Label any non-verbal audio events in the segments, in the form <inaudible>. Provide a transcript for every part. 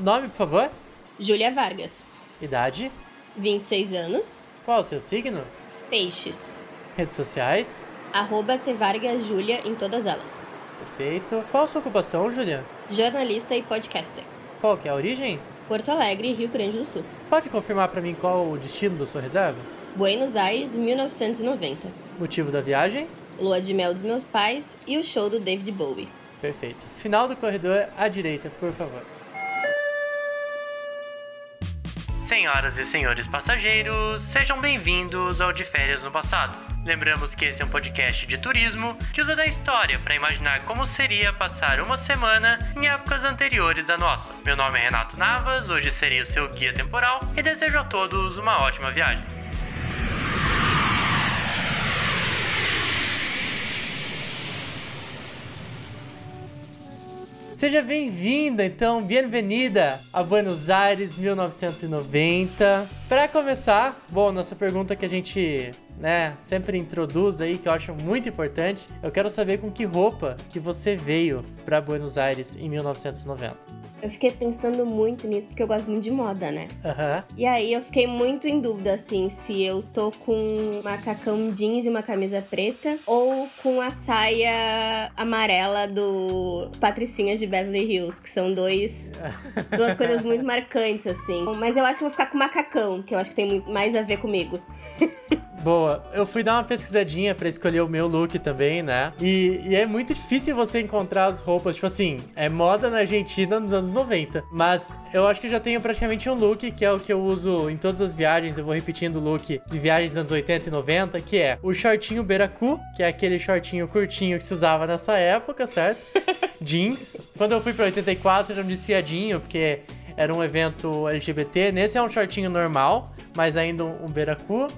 Nome, por favor? Júlia Vargas. Idade? 26 anos. Qual o seu signo? Peixes. Redes sociais? Arroba Júlia em todas elas. Perfeito. Qual a sua ocupação, Júlia? Jornalista e podcaster. Qual que é a origem? Porto Alegre, Rio Grande do Sul. Pode confirmar para mim qual o destino da sua reserva? Buenos Aires, 1990. Motivo da viagem? Lua de mel dos meus pais e o show do David Bowie. Perfeito. Final do corredor à direita, por favor. Senhoras e senhores passageiros, sejam bem-vindos ao De Férias no Passado. Lembramos que esse é um podcast de turismo que usa da história para imaginar como seria passar uma semana em épocas anteriores à nossa. Meu nome é Renato Navas, hoje serei o seu guia temporal e desejo a todos uma ótima viagem. Seja bem-vinda, então, bem-vinda a Buenos Aires 1990. Para começar, bom, nossa pergunta que a gente, né, sempre introduz aí, que eu acho muito importante, eu quero saber com que roupa que você veio para Buenos Aires em 1990. Eu fiquei pensando muito nisso, porque eu gosto muito de moda, né? Aham. E aí eu fiquei muito em dúvida, assim, se eu tô com um macacão jeans e uma camisa preta, ou com a saia amarela do Patricinhas de Beverly Hills, que são dois, <laughs> duas coisas muito marcantes, assim. Mas eu acho que vou ficar com macacão, que eu acho que tem muito mais a ver comigo. <laughs> Boa. Eu fui dar uma pesquisadinha pra escolher o meu look também, né? E, e, é muito difícil você encontrar as roupas. Tipo assim, é moda na Argentina nos anos 90. Mas eu acho que eu já tenho praticamente um look, que é o que eu uso em todas as viagens. Eu vou repetindo o look de viagens dos anos 80 e 90, que é o shortinho Beracu, que é aquele shortinho curtinho que se usava nessa época, certo? <laughs> Jeans. Quando eu fui pra 84 era um desfiadinho, porque era um evento LGBT. Nesse é um shortinho normal, mas ainda um, Beracu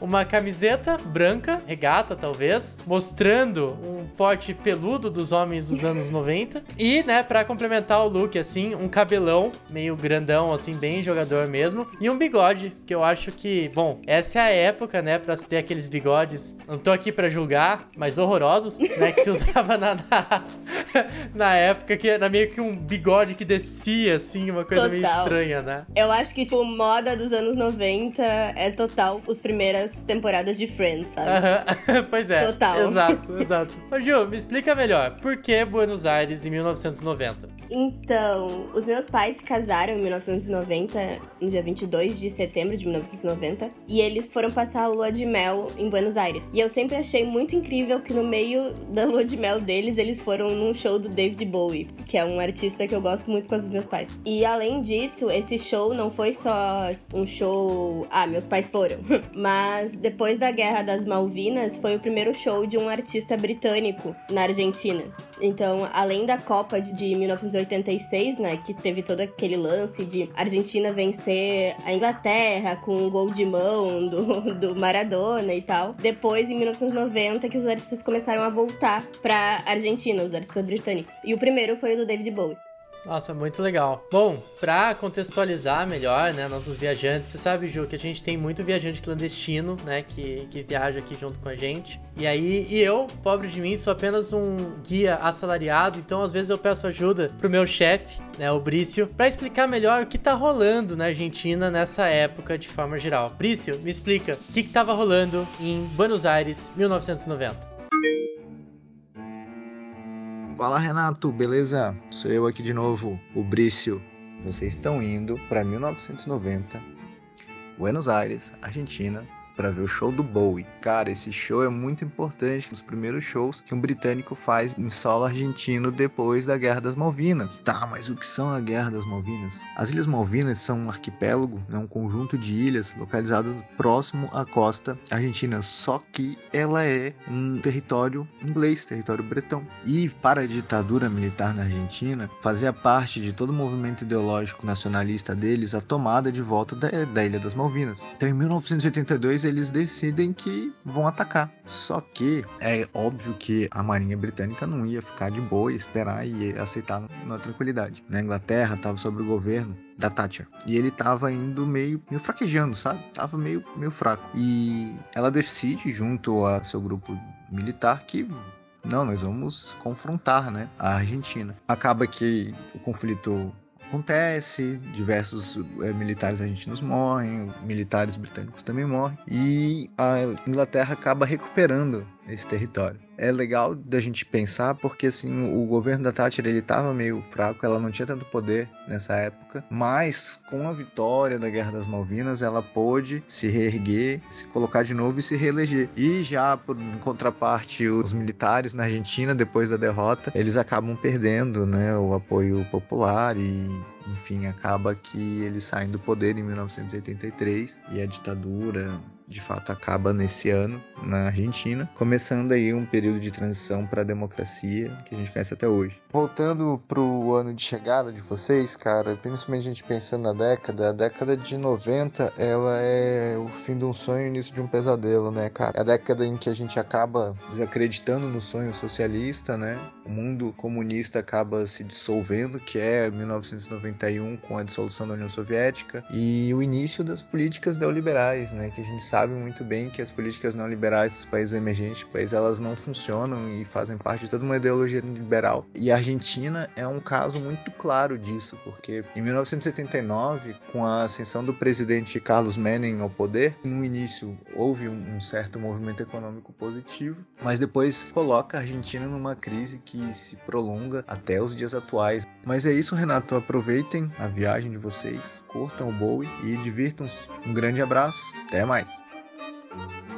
uma camiseta branca, regata talvez, mostrando um porte peludo dos homens dos anos <laughs> 90. E, né, para complementar o look, assim, um cabelão meio grandão, assim, bem jogador mesmo. E um bigode, que eu acho que, bom, essa é a época, né, pra se ter aqueles bigodes. Não tô aqui para julgar, mas horrorosos, né, que se usava na, na, <laughs> na, época, que era meio que um bigode que descia, assim, uma coisa total. meio estranha, né? Eu acho que, tipo, moda dos anos 90 é total os primeiras temporadas de Friends, sabe? <laughs> pois é. Total. Exato, exato. Ô, Ju, me explica melhor. Por que Buenos Aires em 1990? Então, os meus pais se casaram em 1990, no dia 22 de setembro de 1990, e eles foram passar a lua de mel em Buenos Aires. E eu sempre achei muito incrível que no meio da lua de mel deles, eles foram num show do David Bowie, que é um artista que eu gosto muito com os meus pais. E além disso, esse show não foi só um show. Ah, meus pais foram. <laughs> Mas mas depois da Guerra das Malvinas foi o primeiro show de um artista britânico na Argentina. Então, além da Copa de 1986, né, que teve todo aquele lance de Argentina vencer a Inglaterra com um gol de mão do, do Maradona e tal. Depois, em 1990, que os artistas começaram a voltar pra Argentina, os artistas britânicos. E o primeiro foi o do David Bowie. Nossa, muito legal. Bom, pra contextualizar melhor, né, nossos viajantes, você sabe, Ju, que a gente tem muito viajante clandestino, né, que, que viaja aqui junto com a gente. E aí, e eu, pobre de mim, sou apenas um guia assalariado, então às vezes eu peço ajuda pro meu chefe, né, o Brício, para explicar melhor o que tá rolando na Argentina nessa época de forma geral. Brício, me explica, o que que tava rolando em Buenos Aires, 1990? Fala Renato, beleza? Sou eu aqui de novo, o Brício. Vocês estão indo para 1990, Buenos Aires, Argentina, para ver o show do Bowie. Cara, esse show é muito importante, um dos primeiros shows que um britânico faz em solo argentino depois da Guerra das Malvinas. Tá, mas o que são a Guerra das Malvinas? As Ilhas Malvinas são um arquipélago, né, um conjunto de ilhas localizado próximo à costa argentina, só que ela é um território inglês, território bretão. E para a ditadura militar na Argentina, fazia parte de todo o movimento ideológico nacionalista deles a tomada de volta da, da Ilha das Malvinas. Então, em 1982, eles decidem que vão atacar. Só que é óbvio que a Marinha Britânica não ia ficar de boa e esperar e aceitar na tranquilidade. Na Inglaterra estava sob o governo da Thatcher. E ele tava indo meio, meio fraquejando, sabe? Tava meio, meio fraco. E ela decide, junto a seu grupo militar, que não, nós vamos confrontar, né, a Argentina. Acaba que o conflito acontece, diversos é, militares argentinos morrem, militares britânicos também morrem, e a Inglaterra acaba recuperando esse território. É legal da gente pensar porque assim o governo da Thatcher ele estava meio fraco, ela não tinha tanto poder nessa época, mas com a vitória da Guerra das Malvinas ela pôde se reerguer, se colocar de novo e se reeleger. E já por contraparte os militares na Argentina depois da derrota eles acabam perdendo, né, o apoio popular e enfim, acaba que eles saem do poder em 1983 e a ditadura de fato acaba nesse ano na Argentina, começando aí um período de transição para a democracia que a gente conhece até hoje. Voltando para o ano de chegada de vocês, cara, principalmente a gente pensando na década, a década de 90 ela é o fim de um sonho e o início de um pesadelo, né, cara? É a década em que a gente acaba desacreditando no sonho socialista, né? O mundo comunista acaba se dissolvendo, que é 1991 com a dissolução da União Soviética e o início das políticas neoliberais, né, que a gente sabe sabe muito bem que as políticas neoliberais dos países emergentes, países, elas não funcionam e fazem parte de toda uma ideologia liberal. E a Argentina é um caso muito claro disso, porque em 1979, com a ascensão do presidente Carlos Menem ao poder, no início houve um certo movimento econômico positivo, mas depois coloca a Argentina numa crise que se prolonga até os dias atuais. Mas é isso, Renato. Aproveitem a viagem de vocês, curtam o Bowie e divirtam-se. Um grande abraço. Até mais. Thank you.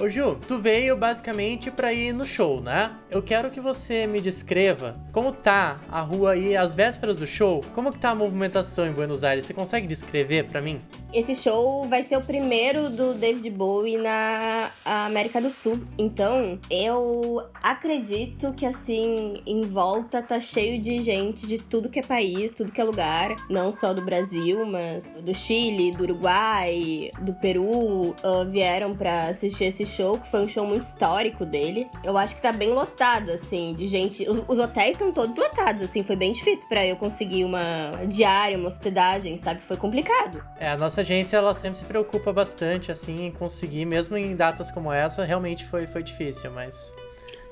Ô Ju, tu veio basicamente para ir no show, né? Eu quero que você me descreva como tá a rua aí às vésperas do show, como que tá a movimentação em Buenos Aires. Você consegue descrever para mim? Esse show vai ser o primeiro do David Bowie na América do Sul. Então, eu acredito que assim, em volta tá cheio de gente de tudo que é país, tudo que é lugar, não só do Brasil, mas do Chile, do Uruguai, do Peru, uh, vieram para assistir esse show, que foi um show muito histórico dele. Eu acho que tá bem lotado, assim, de gente. Os, os hotéis estão todos lotados, assim, foi bem difícil para eu conseguir uma diária, uma hospedagem, sabe? Foi complicado. É, a nossa agência, ela sempre se preocupa bastante, assim, em conseguir, mesmo em datas como essa, realmente foi, foi difícil, mas.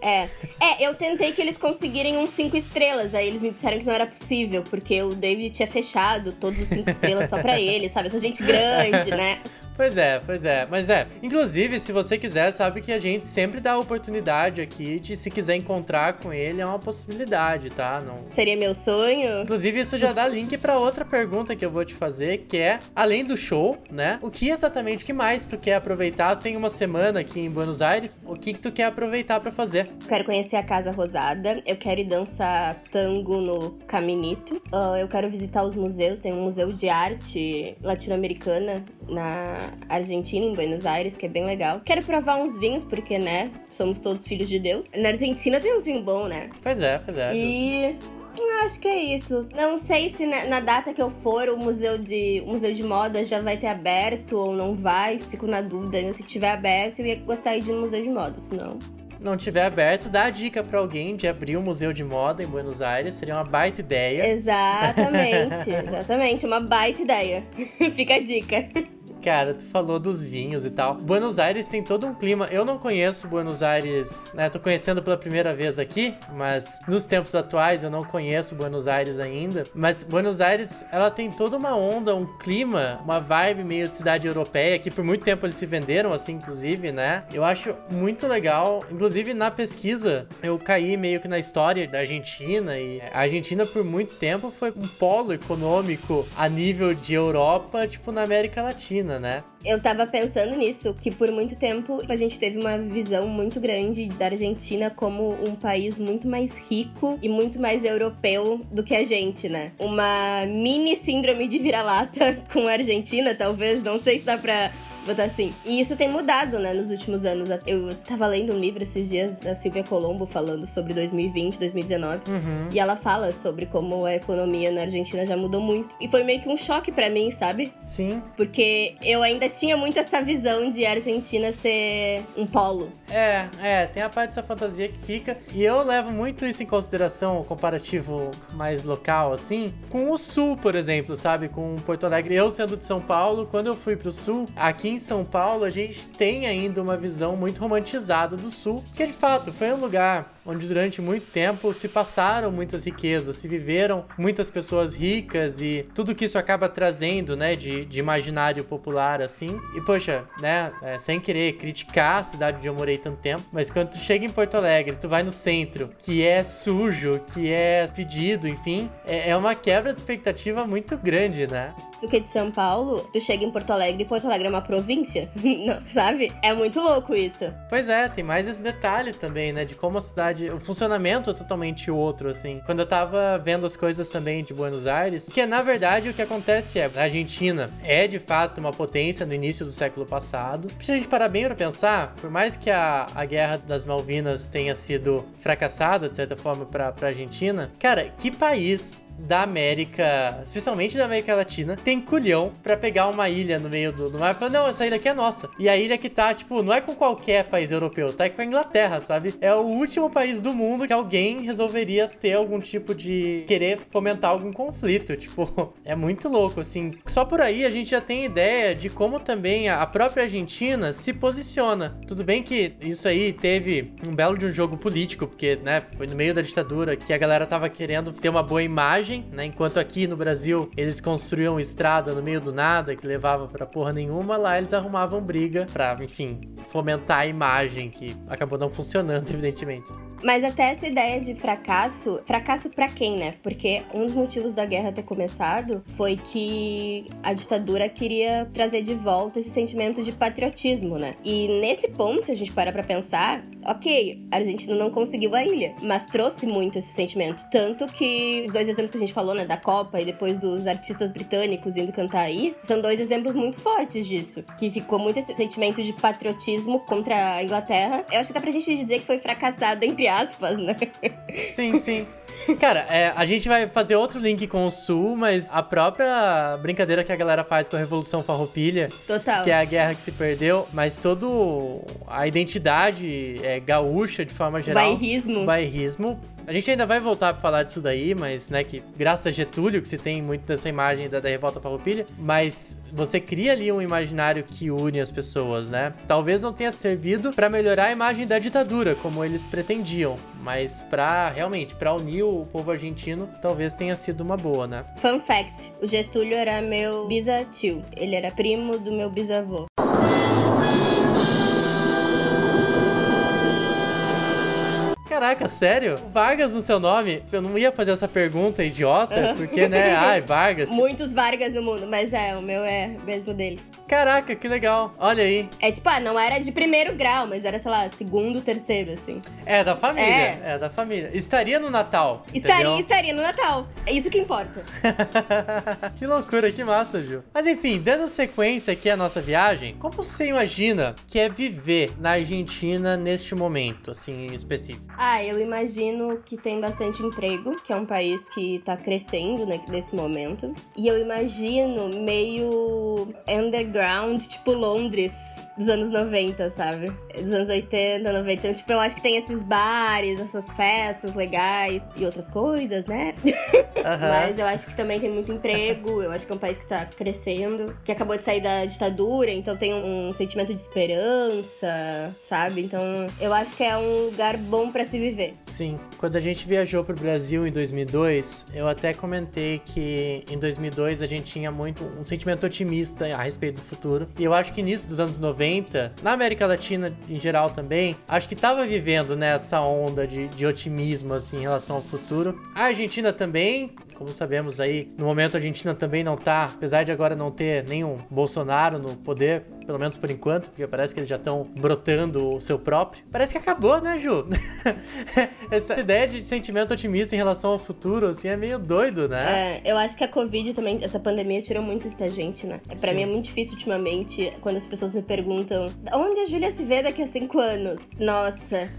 É. É, eu tentei que eles conseguirem uns cinco estrelas. Aí eles me disseram que não era possível, porque o David tinha fechado todos os cinco estrelas só pra ele, sabe? Essa gente grande, né? Pois é, pois é. Mas é, inclusive, se você quiser, sabe que a gente sempre dá a oportunidade aqui de, se quiser encontrar com ele, é uma possibilidade, tá? Não... Seria meu sonho? Inclusive, isso já dá link para outra pergunta que eu vou te fazer, que é, além do show, né? O que exatamente, o que mais tu quer aproveitar? Tem uma semana aqui em Buenos Aires, o que, que tu quer aproveitar para fazer? Quero conhecer a Casa Rosada, eu quero ir dançar tango no Caminito, uh, eu quero visitar os museus, tem um museu de arte latino-americana na Argentina, em Buenos Aires, que é bem legal. Quero provar uns vinhos, porque, né, somos todos filhos de Deus. Na Argentina tem uns vinhos bons, né? Pois é, pois é. E acho que é isso. Não sei se na, na, data que eu for, o museu de o museu de moda já vai ter aberto ou não vai. Fico na dúvida. Se tiver aberto, eu ia gostar de ir no museu de moda, senão não tiver aberto, dá a dica para alguém de abrir um museu de moda em Buenos Aires, seria uma baita ideia. Exatamente, <laughs> exatamente, uma baita ideia. <laughs> Fica a dica. Cara, tu falou dos vinhos e tal. Buenos Aires tem todo um clima. Eu não conheço Buenos Aires, né? Tô conhecendo pela primeira vez aqui, mas nos tempos atuais eu não conheço Buenos Aires ainda. Mas Buenos Aires, ela tem toda uma onda, um clima, uma vibe meio cidade europeia, que por muito tempo eles se venderam assim, inclusive, né? Eu acho muito legal. Inclusive, na pesquisa, eu caí meio que na história da Argentina. E a Argentina, por muito tempo, foi um polo econômico a nível de Europa, tipo, na América Latina né? Eu tava pensando nisso, que por muito tempo a gente teve uma visão muito grande da Argentina como um país muito mais rico e muito mais europeu do que a gente, né? Uma mini síndrome de vira-lata <laughs> com a Argentina, talvez, não sei se dá pra botar assim. E isso tem mudado, né, nos últimos anos. Eu tava lendo um livro esses dias da Silvia Colombo falando sobre 2020, 2019. Uhum. E ela fala sobre como a economia na Argentina já mudou muito. E foi meio que um choque para mim, sabe? Sim. Porque eu ainda tinha muito essa visão de a Argentina ser um polo. É, é, tem a parte dessa fantasia que fica. E eu levo muito isso em consideração, o comparativo mais local, assim, com o sul, por exemplo, sabe? Com Porto Alegre. Eu sendo de São Paulo, quando eu fui pro sul, aqui em em São Paulo a gente tem ainda uma visão muito romantizada do Sul, que de fato foi um lugar onde durante muito tempo se passaram muitas riquezas, se viveram muitas pessoas ricas e tudo que isso acaba trazendo, né, de, de imaginário popular, assim. E, poxa, né, é, sem querer criticar a cidade onde eu morei tanto tempo, mas quando tu chega em Porto Alegre, tu vai no centro, que é sujo, que é pedido, enfim, é, é uma quebra de expectativa muito grande, né? Do que de São Paulo, tu chega em Porto Alegre Porto Alegre é uma província, <laughs> Não, sabe? É muito louco isso. Pois é, tem mais esse detalhe também, né, de como a cidade, o funcionamento é totalmente outro, assim. Quando eu tava vendo as coisas também de Buenos Aires, que na verdade o que acontece é, a Argentina é de fato uma potência no início do século passado. Se a gente parar bem pra pensar, por mais que a, a guerra das Malvinas tenha sido fracassada, de certa forma, pra, pra Argentina, cara, que país da América, especialmente da América Latina, tem culhão para pegar uma ilha no meio do, do mar e falar, não, essa ilha aqui é nossa. E a ilha que tá, tipo, não é com qualquer país europeu, tá com a Inglaterra, sabe? É o último país do mundo que alguém resolveria ter algum tipo de querer fomentar algum conflito. <laughs> Tipo, é muito louco, assim. Só por aí a gente já tem ideia de como também a própria Argentina se posiciona. Tudo bem que isso aí teve um belo de um jogo político, porque, né, foi no meio da ditadura que a galera tava querendo ter uma boa imagem né? Enquanto aqui no Brasil eles construíam estrada no meio do nada que levava para porra nenhuma, lá eles arrumavam briga para, enfim, fomentar a imagem que acabou não funcionando, <laughs> evidentemente. Mas até essa ideia de fracasso, fracasso para quem, né? Porque um dos motivos da guerra ter começado foi que a ditadura queria trazer de volta esse sentimento de patriotismo, né? E nesse ponto, se a gente para pra pensar, ok, a Argentina não conseguiu a ilha, mas trouxe muito esse sentimento. Tanto que os dois exemplos que a gente falou, né, da Copa e depois dos artistas britânicos indo cantar aí, são dois exemplos muito fortes disso. Que ficou muito esse sentimento de patriotismo contra a Inglaterra. Eu acho que dá pra gente dizer que foi fracassado entre aspas, né? Sim, sim. Cara, é, a gente vai fazer outro link com o Sul, mas a própria brincadeira que a galera faz com a Revolução Farroupilha, Total. que é a guerra que se perdeu, mas todo a identidade é, gaúcha de forma geral, bairrismo, bairrismo a gente ainda vai voltar pra falar disso daí, mas, né, que graças a Getúlio, que se tem muito dessa imagem da, da revolta farroupilha, mas você cria ali um imaginário que une as pessoas, né? Talvez não tenha servido para melhorar a imagem da ditadura, como eles pretendiam, mas para realmente, para unir o povo argentino, talvez tenha sido uma boa, né? Fun fact, o Getúlio era meu bisatio, ele era primo do meu bisavô. Caraca, sério? Vargas no seu nome? Eu não ia fazer essa pergunta idiota, porque, né? <laughs> Ai, Vargas. Muitos Vargas no mundo, mas é, o meu é mesmo dele. Caraca, que legal. Olha aí. É tipo, ah, não era de primeiro grau, mas era, sei lá, segundo, terceiro, assim. É da família. É, é da família. Estaria no Natal. Estaria, entendeu? estaria no Natal. É isso que importa. <laughs> que loucura, que massa, Gil. Mas enfim, dando sequência aqui à nossa viagem, como você imagina que é viver na Argentina neste momento, assim, em específico? Ah, eu imagino que tem bastante emprego, que é um país que tá crescendo né, nesse momento. E eu imagino meio underground, tipo Londres dos anos 90, sabe? Dos anos 80, 90. Então, tipo, eu acho que tem esses bares, essas festas legais e outras coisas, né? Uhum. <laughs> Mas eu acho que também tem muito emprego. Eu acho que é um país que tá crescendo, que acabou de sair da ditadura, então tem um, sentimento de esperança, sabe? Então, eu acho que é um lugar bom para se viver. Sim. Quando a gente viajou pro Brasil em 2002, eu até comentei que em 2002 a gente tinha muito um sentimento otimista a respeito do futuro. E eu acho que início dos anos 90 90, na América Latina em geral também, acho que tava vivendo nessa onda de, de otimismo assim, em relação ao futuro. A Argentina também, como sabemos aí, no momento a Argentina também não tá, apesar de agora não ter nenhum Bolsonaro no poder, pelo menos por enquanto, porque parece que eles já estão brotando o seu próprio. Parece que acabou, né, Ju? <laughs> Essa ideia de sentimento otimista em relação ao futuro, assim, é meio doido, né? É, eu acho que a Covid também, essa pandemia tirou muito isso da gente, né? É, pra Sim. mim é muito difícil ultimamente, quando as pessoas me perguntam onde a Júlia se vê daqui a cinco anos? Nossa.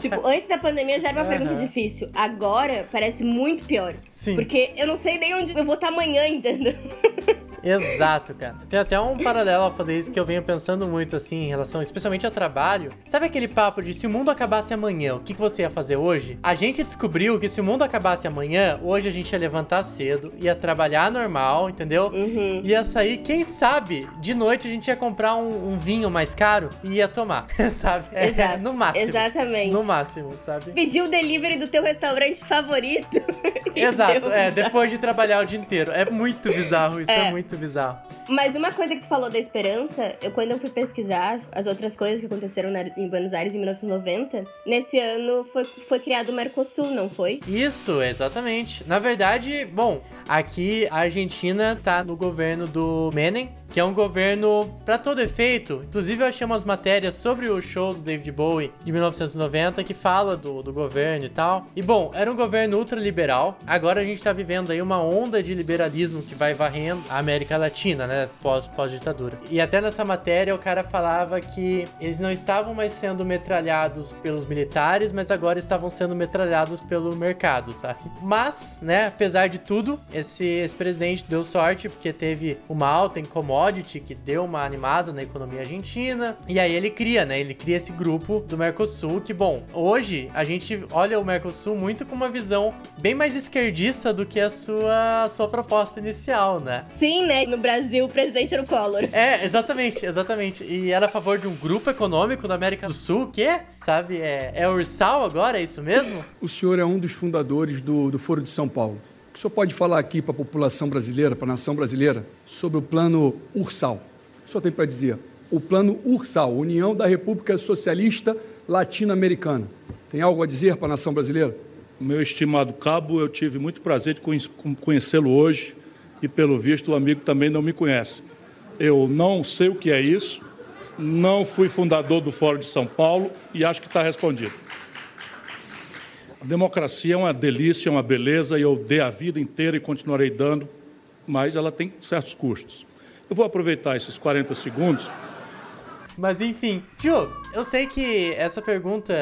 Tipo, antes da pandemia já era uma uhum. pergunta difícil. Agora parece muito pior. Sim. Porque eu não sei nem onde eu vou estar amanhã, entendeu? <laughs> Exato, cara. Tem até um paralelo a fazer isso que eu venho pensando muito, assim, em relação, especialmente ao trabalho. Sabe aquele papo de se o mundo acabasse amanhã, o que, que você ia fazer hoje? A gente descobriu que se o mundo acabasse amanhã, hoje a gente ia levantar cedo, ia trabalhar normal, entendeu? Uhum. Ia sair, quem sabe, de noite a gente ia comprar um, um vinho mais caro e ia tomar, <laughs> sabe? É, Exato. no máximo. Exatamente. No máximo, sabe? Pedir o delivery do teu restaurante favorito. <laughs> Exato, é, depois de trabalhar o dia inteiro. É muito bizarro, isso é, É. muito bizarro. Mas uma coisa que tu falou da esperança, eu quando eu fui pesquisar as outras coisas que aconteceram na- em Buenos Aires em 1990, nesse ano foi, foi criado o Mercosul, não foi? Isso, exatamente. Na verdade, bom, aqui a Argentina tá no governo do Menem, que é um governo pra todo efeito. Inclusive eu achei umas matérias sobre o show do David Bowie de 1990 que fala do, do governo e tal. E bom, era um governo ultraliberal. Agora a gente tá vivendo aí uma onda de liberalismo que vai varrendo a América Latina, né, pós pós-ditadura. E até nessa matéria o cara falava que eles não estavam mais sendo metralhados pelos militares, mas agora estavam sendo metralhados pelo mercado, sabe? Mas, né, apesar de tudo, esse, esse presidente deu sorte porque teve uma alta em commodity que deu uma animada na economia argentina. E aí ele cria, né? Ele cria esse grupo do Mercosul que, bom, hoje a gente olha o Mercosul muito com uma visão bem mais esquerdista do que a sua, a sua proposta inicial, né? Sim, né? No Brasil, o presidente era o Collor. É, exatamente, exatamente. E era a favor de um grupo econômico da América do Sul, que, sabe, é, é Ursal agora, é isso mesmo? O senhor é um dos fundadores do, do Foro de São Paulo. O senhor pode falar aqui para a população brasileira, para a nação brasileira, sobre o plano Ursal? O senhor tem para dizer? O plano Ursal, União da República Socialista Latino-Americana. Tem algo a dizer para a nação brasileira? Meu estimado cabo, eu tive muito prazer de conhe- conhecê-lo hoje e, pelo visto, o amigo também não me conhece. Eu não sei o que é isso, não fui fundador do Fórum de São Paulo e acho que está respondido. A democracia é uma delícia, é uma beleza e eu dei a vida inteira e continuarei dando, mas ela tem certos custos. Eu vou aproveitar esses 40 segundos Mas enfim, Ju, eu sei que essa pergunta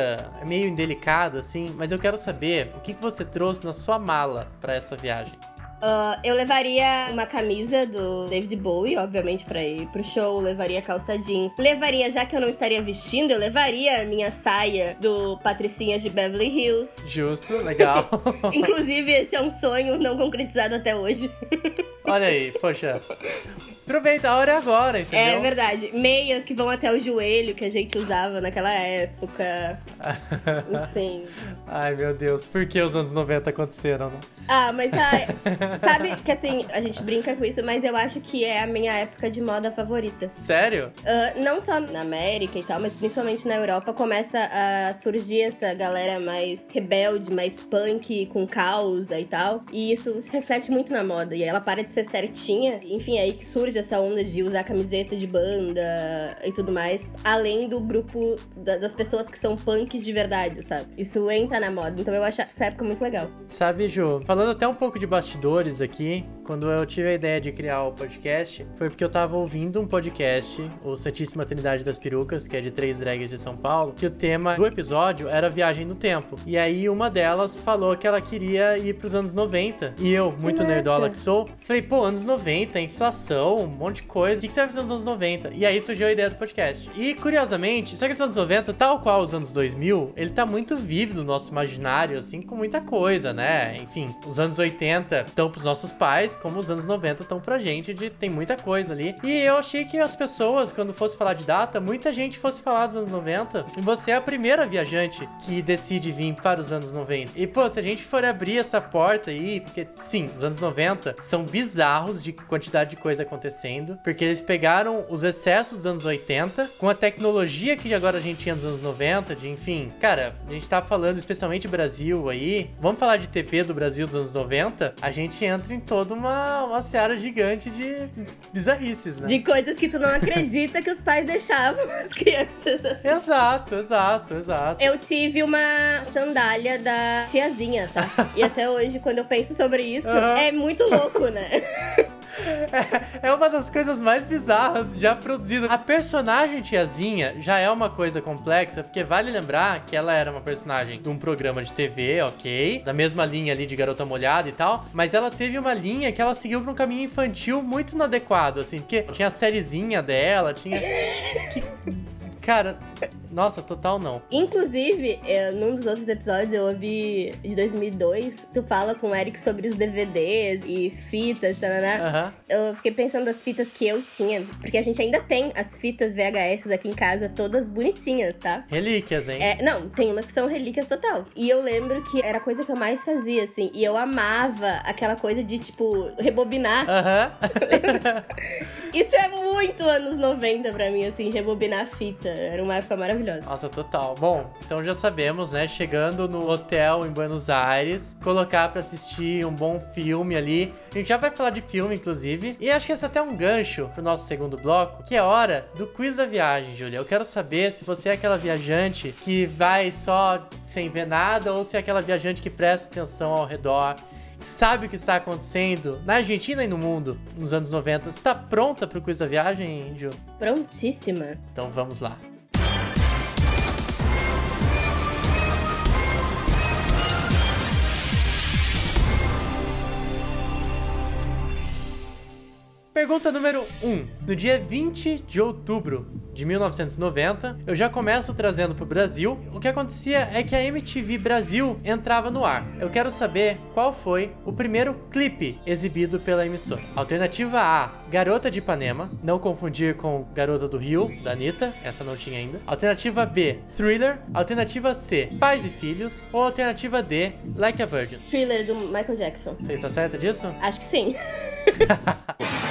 é meio indelicada, assim, mas eu quero saber o que, você trouxe na sua mala pra essa viagem. Ah, eu levaria uma camisa do David Bowie, obviamente, pra ir pro show. Levaria calça jeans. Levaria, já que eu não estaria vestindo, eu levaria a minha saia do Patricinhas de Beverly Hills. Justo, legal. <laughs> Inclusive, esse é um sonho não concretizado até hoje. <laughs> Olha aí, poxa. Aproveita, a hora é agora, entendeu? É verdade. Meias que vão até o joelho que a gente usava naquela época. <laughs> Enfim. Ai, meu Deus, por que os anos 90 aconteceram, né? Ah, mas ai, sabe que assim, a gente brinca com isso, mas eu acho que é a minha época de moda favorita. Sério? Ah, não só na América e tal, mas principalmente na Europa começa a surgir essa galera mais rebelde, mais punk, com causa e tal. E isso se reflete muito na moda. E ela para de ser certinha. Enfim, é aí que surge essa onda de usar camiseta de banda e tudo mais. Além do grupo da- das pessoas que são punks de verdade, sabe? Isso entra na moda. Então eu acho essa época muito legal. Sabe, Ju, falando até um pouco de bastidores aqui, quando eu tive a ideia de criar o podcast, foi porque eu tava ouvindo um podcast, o Santíssima Trindade das Perucas, que é de três drags de São Paulo, que o tema do episódio era viagem no tempo. E aí uma delas falou que ela queria ir pros anos 90. E eu, muito massa. nerdola que sou, falei, pô, anos 90, inflação, um monte de coisa. O que que você vai fazer nos anos 90? E aí surgiu a ideia do podcast. E curiosamente, só que os anos 90, tal qual os anos 2000, ele tá muito vivo no nosso imaginário, assim, com muita coisa, né? Enfim, os anos 80 estão pros nossos pais, como os anos 90 estão pra gente, de, tem muita coisa ali. E eu achei que as pessoas, quando fosse falar de data, muita gente fosse falar dos anos 90. E você é a primeira viajante que decide vir para os anos 90. E, pô, se a gente for abrir essa porta aí, porque, sim, os anos 90 são bizarros de quantidade de coisa acontecendo, porque eles pegaram os excessos dos anos 80 com a tecnologia que agora a gente tinha nos anos 90, de, enfim, cara, a gente tá falando especialmente Brasil aí, vamos falar de TV do Brasil dos anos 90, a gente entra em toda uma, uma seara gigante de bizarrices, né? De coisas que tu não acredita que os pais deixavam <laughs> as crianças. Exato, exato, exato. Eu tive uma sandália da tiazinha, tá? E até hoje, quando eu penso sobre isso, Aham. é muito louco, né? É, é uma das coisas mais bizarras já produzidas. A personagem tiazinha já é uma coisa complexa, porque vale lembrar que ela era uma personagem de um programa de TV, ok? Da mesma linha ali de Garota Molhada e tal. Mas ela teve uma linha que ela seguiu pra um caminho infantil muito inadequado, assim, porque tinha a sériezinha dela, tinha. Que... Cara, <laughs> nossa, total não. Inclusive, eu, num dos outros episódios eu ouvi de 2002, tu fala com o Eric sobre os DVDs e fitas, tá, né? Aham. Eu fiquei pensando das fitas que eu tinha, porque a gente ainda tem as fitas VHS aqui em casa, todas bonitinhas, tá? Relíquias, hein? É, não, tem umas que são relíquias total. E eu lembro que era a coisa que eu mais fazia, assim. E eu amava aquela coisa de, tipo, rebobinar. Aham. <laughs> <laughs> Isso é muito anos 90 pra mim, assim, rebobinar fita. Era uma época maravilhosa. Nossa, total. Bom, então já sabemos, né? Chegando no hotel em Buenos Aires, colocar pra assistir um bom filme ali. A gente já vai falar de filme, inclusive. E acho que esse é até um gancho pro nosso segundo bloco, que é hora do quiz da viagem, Júlia. Eu quero saber se você é aquela viajante que vai só sem ver nada ou se é aquela viajante que presta atenção ao redor. que Sabe o que está acontecendo na Argentina e no mundo nos anos 90? Você tá pronta pro quiz da viagem, Ju? Prontíssima. Então vamos lá. Pergunta número 1. No dia 20 de outubro de 1990, eu já começo trazendo pro Brasil. O que acontecia é que a MTV Brasil entrava no ar. Eu quero saber qual foi o primeiro clipe exibido pela emissora. Alternativa A, Garota de Ipanema, não confundir com Garota do Rio, da Anitta, essa não tinha ainda. Alternativa B, Thriller. Alternativa C, Pais e Filhos. Ou alternativa D, Like a Virgin. Thriller do Michael Jackson. Você está certa disso? Acho que sim. <laughs>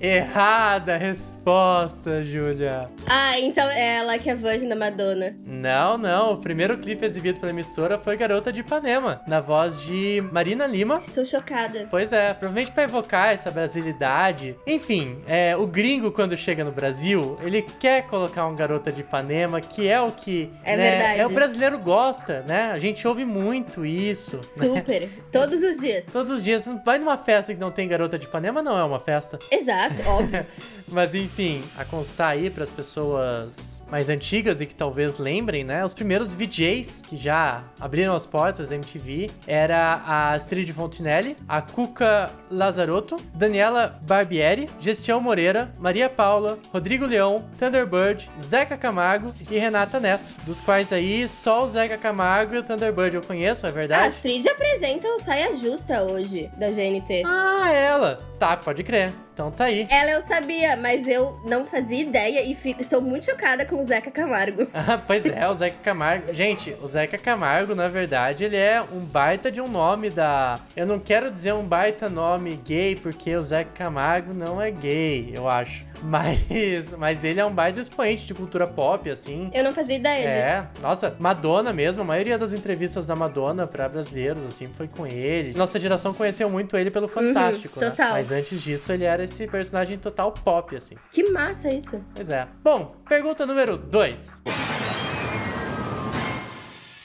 Errada resposta, Júlia. Ah, então é Like a Virgin da Madonna. Não, não. O primeiro clipe exibido pela emissora foi Garota de Ipanema, na voz de Marina Lima. Estou chocada. Pois é, provavelmente pra evocar essa brasilidade. Enfim, é, o gringo, quando chega no Brasil, ele quer colocar um Garota de Ipanema, que é o que. É né, verdade. É o brasileiro gosta, né? A gente ouve muito isso. né? Super. Todos os dias. Todos os dias. Vai numa festa que não tem Garota de Ipanema, não é uma festa. Exato, óbvio. <laughs> Mas enfim, a constar aí para as pessoas mais antigas e que talvez lembrem, né? Os primeiros VJs que já abriram as portas da MTV era a Astrid Fontinelli, a Cuca Lazarotto, Daniela Barbieri, Gestião Moreira, Maria Paula, Rodrigo Leão, Thunderbird, Zeca Camargo e Renata Neto, dos quais aí só o Zeca Camargo e o Thunderbird eu conheço, é A verdade? Astrid apresenta o Saia Justa hoje, da GNT. Ah, ela! Tá, pode crer. Então tá aí. Ela eu sabia, mas eu não fazia ideia e fico- estou muito chocada com o Zeca Camargo. <laughs> Ah, pois é, o Zeca Camargo. Gente, o Zeca Camargo, na verdade, ele é um baita de um nome da. Eu não quero dizer um baita nome gay, porque o Zeca Camargo não é gay, eu acho. Mas, mas ele é um baita expoente de cultura pop, assim. Eu não fazia ideia disso. É, nossa, Madonna mesmo, a maioria das entrevistas da Madonna pra brasileiros, assim, foi com ele. Nossa geração conheceu muito ele pelo Fantástico, né? Uhum, total. Mas antes disso, ele era esse personagem total pop, assim. Que massa isso. Pois é. Bom, pergunta número 2.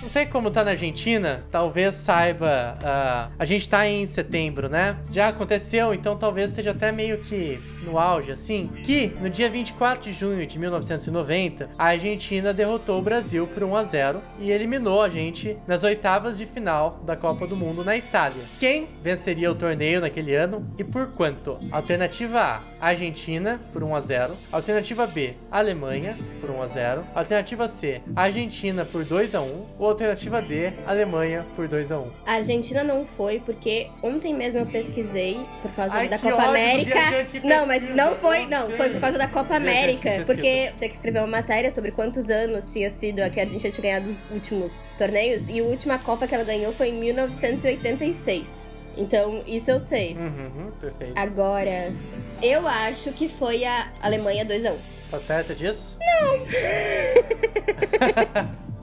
Não sei como tá na Argentina, talvez saiba. ah, a gente tá em setembro, né? Já aconteceu, então talvez esteja até meio que no auge, assim. Que no dia 24 de junho de 1990, a Argentina derrotou o Brasil por 1 a 0 e eliminou a gente nas oitavas de final da Copa do Mundo na Itália. Quem venceria o torneio naquele ano e por quanto? Alternativa A, Argentina por 1 a 0. Alternativa B, Alemanha por 1 a 0. Alternativa C, Argentina por 2 a 1. Ou alternativa D, Alemanha por 2 a 1. A Argentina não foi, porque ontem mesmo eu pesquisei por causa Ai, da Copa ódio América. Não, mas pesquisa, não foi, não, foi por causa da Copa que América. Porque tinha que escrever uma matéria sobre quantos anos tinha sido a que a Argentina tinha ganhado os últimos torneios. E a última Copa que ela ganhou foi em 1986. Então, isso eu sei. Uhum, perfeito. Agora, eu acho que foi a Alemanha 2x1. Tá certa disso? Não! <laughs>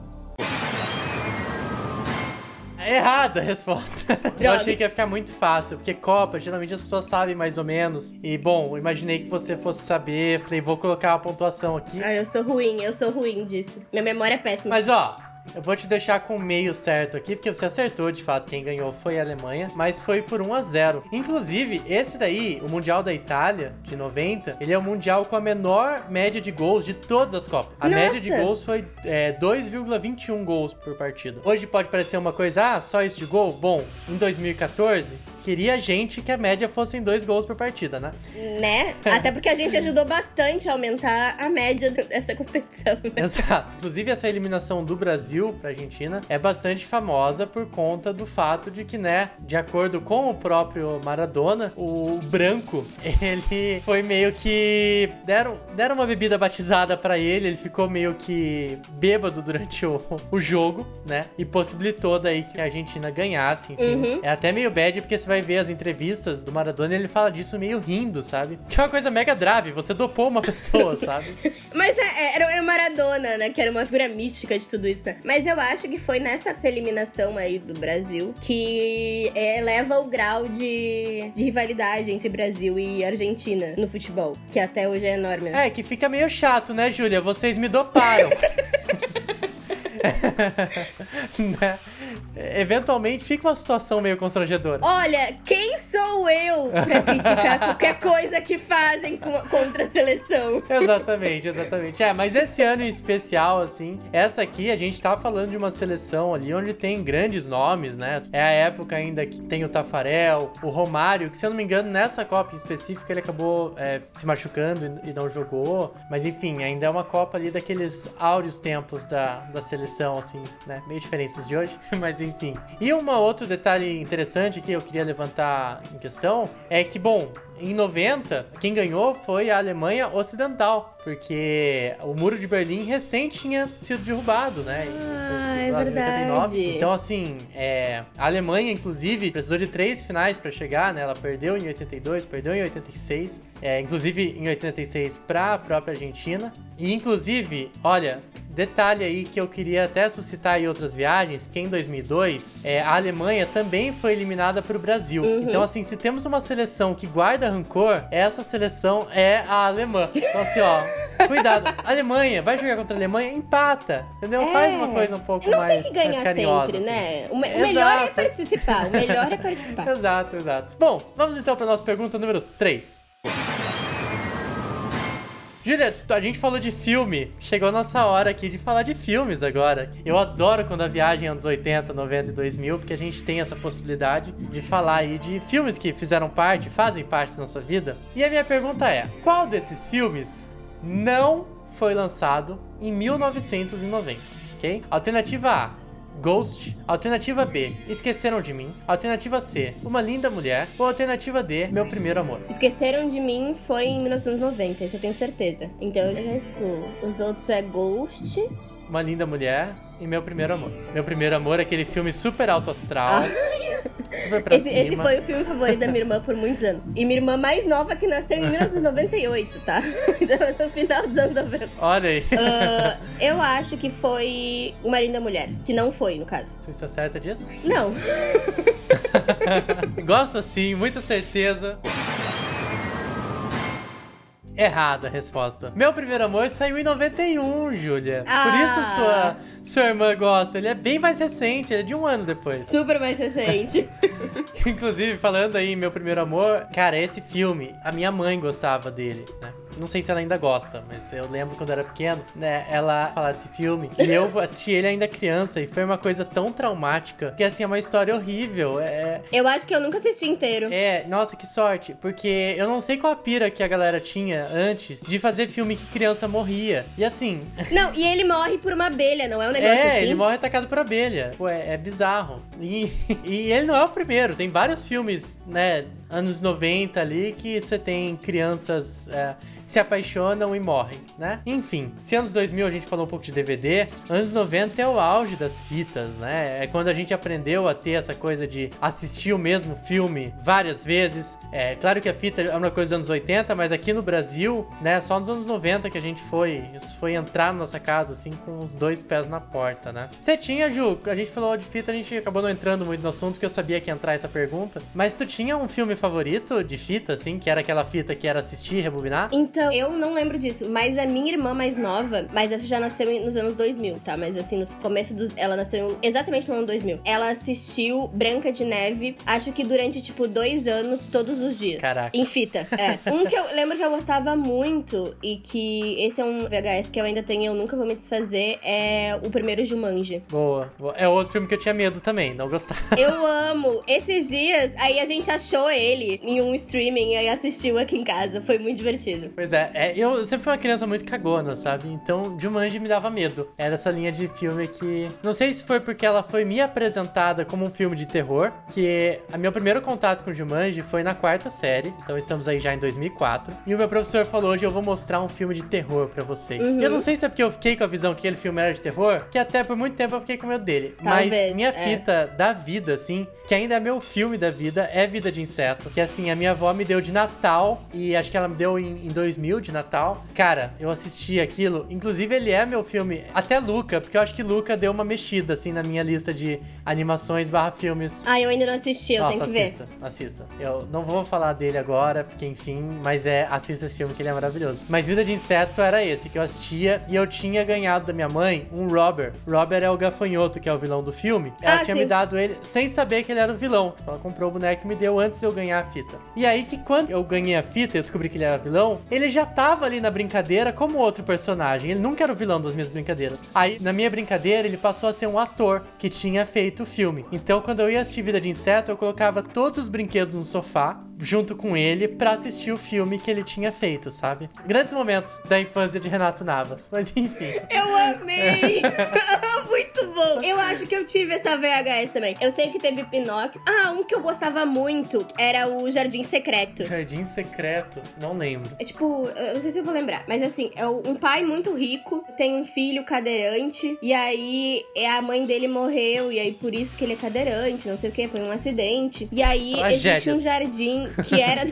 Errada a resposta. <laughs> Eu Droga. achei que ia ficar muito fácil, porque Copa, geralmente as pessoas sabem mais ou menos. E, bom, eu imaginei que você fosse saber. Falei, vou colocar a pontuação aqui. Ah, eu sou ruim, eu sou ruim disso. Minha memória é péssima. Mas, ó, Eu vou te deixar com meio certo aqui, porque você acertou de fato. Quem ganhou foi a Alemanha, mas foi por 1 a 0 Inclusive, esse daí, o Mundial da Itália, de 90, ele é o Mundial com a menor média de gols de todas as Copas. A Nossa! média de gols foi é, 2,21 gols por partida. Hoje pode parecer uma coisa, ah, só isso de gol? Bom, em 2014, queria gente que a média fosse em dois gols por partida, né? Né? <laughs> Até porque a gente ajudou bastante a aumentar a média dessa competição. né? Exato. Inclusive, essa eliminação do Brasil pra Argentina é bastante famosa por conta do fato de que, né, de acordo com o próprio Maradona, o branco, <laughs> ele foi meio que. Deram, deram uma bebida batizada pra ele, ele ficou meio que bêbado durante o, o jogo, né? E possibilitou daí que a Argentina ganhasse. Enfim. Uhum. É até meio bad porque você vai ver as entrevistas do Maradona e ele fala disso meio rindo, sabe? Que é uma coisa mega grave, você dopou uma pessoa, sabe? <laughs> Mas né, era, era o Maradona, né? Que era uma figura mística de tudo isso, né? Mas eu acho que foi nessa eliminação aí do Brasil que é, eleva o grau de, de rivalidade entre Brasil e Argentina no futebol, que até hoje é enorme. É, que fica meio chato, né, Júlia? Vocês me doparam. <laughs> né? Eventualmente fica uma situação meio constrangedora. Olha, quem sou eu pra criticar qualquer coisa que fazem contra a seleção? Exatamente, exatamente. É, mas esse ano em especial, assim, essa aqui a gente tá falando de uma seleção ali onde tem grandes nomes, né? É a época ainda que tem o Tafarel, o Romário, que se eu não me engano, nessa Copa em específico ele acabou é, se machucando e e não jogou. Mas enfim, ainda é uma Copa ali daqueles áureos tempos da, da seleção, assim, né? Meio diferentes de hoje, <laughs> mas enfim. E um outro detalhe interessante que eu queria levantar em questão é que, bom, em 90, quem ganhou foi a Alemanha Ocidental, porque o Muro de Berlim recém tinha sido derrubado, né? Ah, Em- é em 89. verdade. Então, assim, é, a Alemanha, inclusive, precisou de três finais pra chegar, né? Ela perdeu em 82, perdeu em 86, é, inclusive em 86 pra própria Argentina. E, inclusive, olha, Detalhe aí que eu queria até suscitar em outras viagens, porque em 2002 é, a Alemanha também foi eliminada pro Brasil. Então, assim, se temos uma seleção que guarda rancor, essa seleção é a alemã. Então, assim, ó, <laughs> cuidado. Alemanha, vai jogar contra a Alemanha, empata, entendeu? Faz uma coisa um pouco Não mais, tem que ganhar sempre, assim. né? O, me- o melhor é Exato. participar. O melhor é participar. <laughs> Exato, exato. Bom, vamos então para nossa pergunta número 3. Júlia, a gente falou de filme. Chegou a nossa hora aqui de falar de filmes agora. Eu adoro quando a viagem é anos 80, 90 e 2000, porque a gente tem essa possibilidade de falar aí de filmes que fizeram parte, fazem parte da nossa vida. E a minha pergunta é: qual desses filmes não foi lançado em 1990? Ok? Alternativa A. Ghost. Alternativa B, Esqueceram de Mim. Alternativa C, Uma Linda Mulher. Ou alternativa D, Meu Primeiro Amor. Esqueceram de mim foi em 1990, isso eu tenho certeza. Então eu já excluo. Os outros é Ghost. Uma Linda Mulher e Meu Primeiro Amor. Meu Primeiro Amor é aquele filme super alto astral. <laughs> super pra Esse, cima. esse foi o filme favorito da minha irmã por muitos anos. E minha irmã mais nova que nasceu em 1998, tá? <laughs> Então nasceu no final dos anos 90. Olha aí. Ah, eu acho que foi Uma Linda Mulher. Que não foi, no caso. Você está certa disso? Não. <laughs> Gosto sim, muita certeza. Errada a resposta. Meu primeiro amor saiu em 91, Júlia. Por Ah. isso sua, sua irmã gosta. Ele é bem mais recente, ele é de um ano depois. Super mais recente. <laughs> Inclusive, falando aí meu primeiro amor, cara, esse filme, a minha mãe gostava dele, né? Não sei se ela ainda gosta, mas eu lembro quando eu era pequeno, né? Ela falava desse filme. E eu assisti ele ainda criança. E foi uma coisa tão traumática. Que assim, é uma história horrível. É, Eu acho que eu nunca assisti inteiro. é, nossa, que sorte. Porque eu não sei qual a pira que a galera tinha antes de fazer filme que criança morria. E assim, <laughs> Não, e ele morre por uma abelha, não é um negócio é, assim? ele morre atacado por abelha. Pô, é, é bizarro. E, <laughs> e ele não é o primeiro. Tem vários filmes, né, anos 90 ali, que você tem crianças é, se apaixonam e morrem, né? Enfim, se anos 2000 a gente falou um pouco de DVD, anos 90 é o auge das fitas, né? É quando a gente aprendeu a ter essa coisa de assistir o mesmo filme várias vezes. É claro que a fita é uma coisa dos anos 80, mas aqui no Brasil, né, só nos anos 90 que a gente foi, isso foi entrar na nossa casa assim com os dois pés na porta, né? Você tinha, Ju, a gente falou de fita, a gente acabou não entrando muito no assunto porque eu sabia que ia entrar essa pergunta, mas tu tinha um filme favorito de fita assim, que era aquela fita que era assistir e rebobinar? Então, eu não lembro disso, mas a minha irmã mais nova, mas essa já nasceu nos anos 2000, tá? Mas assim, no começo dos. Ela nasceu exatamente no ano 2000. Ela assistiu Branca de Neve, acho que durante, tipo, dois anos, todos os dias. Caraca. Em fita. É. <laughs> Um que eu lembro que eu gostava muito e que esse é um VHS que eu ainda tenho e eu nunca vou me desfazer é o primeiro Jumanji. Boa, boa. É outro filme que eu tinha medo também, não gostava. Eu amo. Esses dias, aí a gente achou ele em um streaming e aí assistiu aqui em casa. Foi muito divertido. Pois é, é, eu sempre fui uma criança muito cagona, sabe? Então, Jumanji me dava medo. Era essa linha de filme que... Não sei se foi porque ela foi me apresentada como um filme de terror, que a meu primeiro contato com Jumanji foi na quarta série, então estamos aí já em 2004. E o meu professor falou, hoje eu vou mostrar um filme de terror pra vocês. Uhum. Eu não sei se é porque eu fiquei com a visão que aquele filme era de terror, que até por muito tempo eu fiquei com medo dele. Talvez, Mas minha é. fita da vida, assim, que ainda é meu filme da vida, é Vida de Inseto. Que assim, a minha avó me deu de Natal, e acho que ela me deu em, em 2000 de Natal. Cara, eu assisti aquilo. Inclusive, ele é meu filme, até Luca, porque eu acho que Luca deu uma mexida, assim, na minha lista de animações barra filmes. Ah, eu ainda não assisti, eu Nossa, tenho que ver. assista, assista. Eu não vou falar dele agora, porque enfim, mas é, assista esse filme que ele é maravilhoso. Mas Vida de Inseto era esse que eu assistia e eu tinha ganhado da minha mãe um Robber. Robber é o gafanhoto, que é o vilão do filme. Ela Ah, tinha sim. me dado ele sem saber que ele era o vilão. Ela comprou o boneco e me deu antes de eu ganhar a fita. E aí que quando eu ganhei a fita e eu descobri que ele era vilão, ele já tava ali na brincadeira como outro personagem. Ele nunca era o vilão das minhas brincadeiras. Aí, na minha brincadeira, ele passou a ser um ator que tinha feito o filme. Então, quando eu ia assistir Vida de Inseto, eu colocava todos os brinquedos no sofá, junto com ele, pra assistir o filme que ele tinha feito, sabe? Grandes momentos da infância de Renato Navas. Mas enfim. Eu amei! <laughs> muito bom! Eu acho que eu tive essa VHS também. Eu sei que teve Pinóquio. Ah, um que eu gostava muito era o Jardim Secreto. Jardim Secreto, não lembro. É tipo, eu não sei se eu vou lembrar, mas assim, é um pai muito rico, tem um filho cadeirante, e aí é a mãe dele morreu, e aí por isso que ele é cadeirante, não sei o que, foi um acidente. E aí existe Tragédias. um jardim que <laughs> era.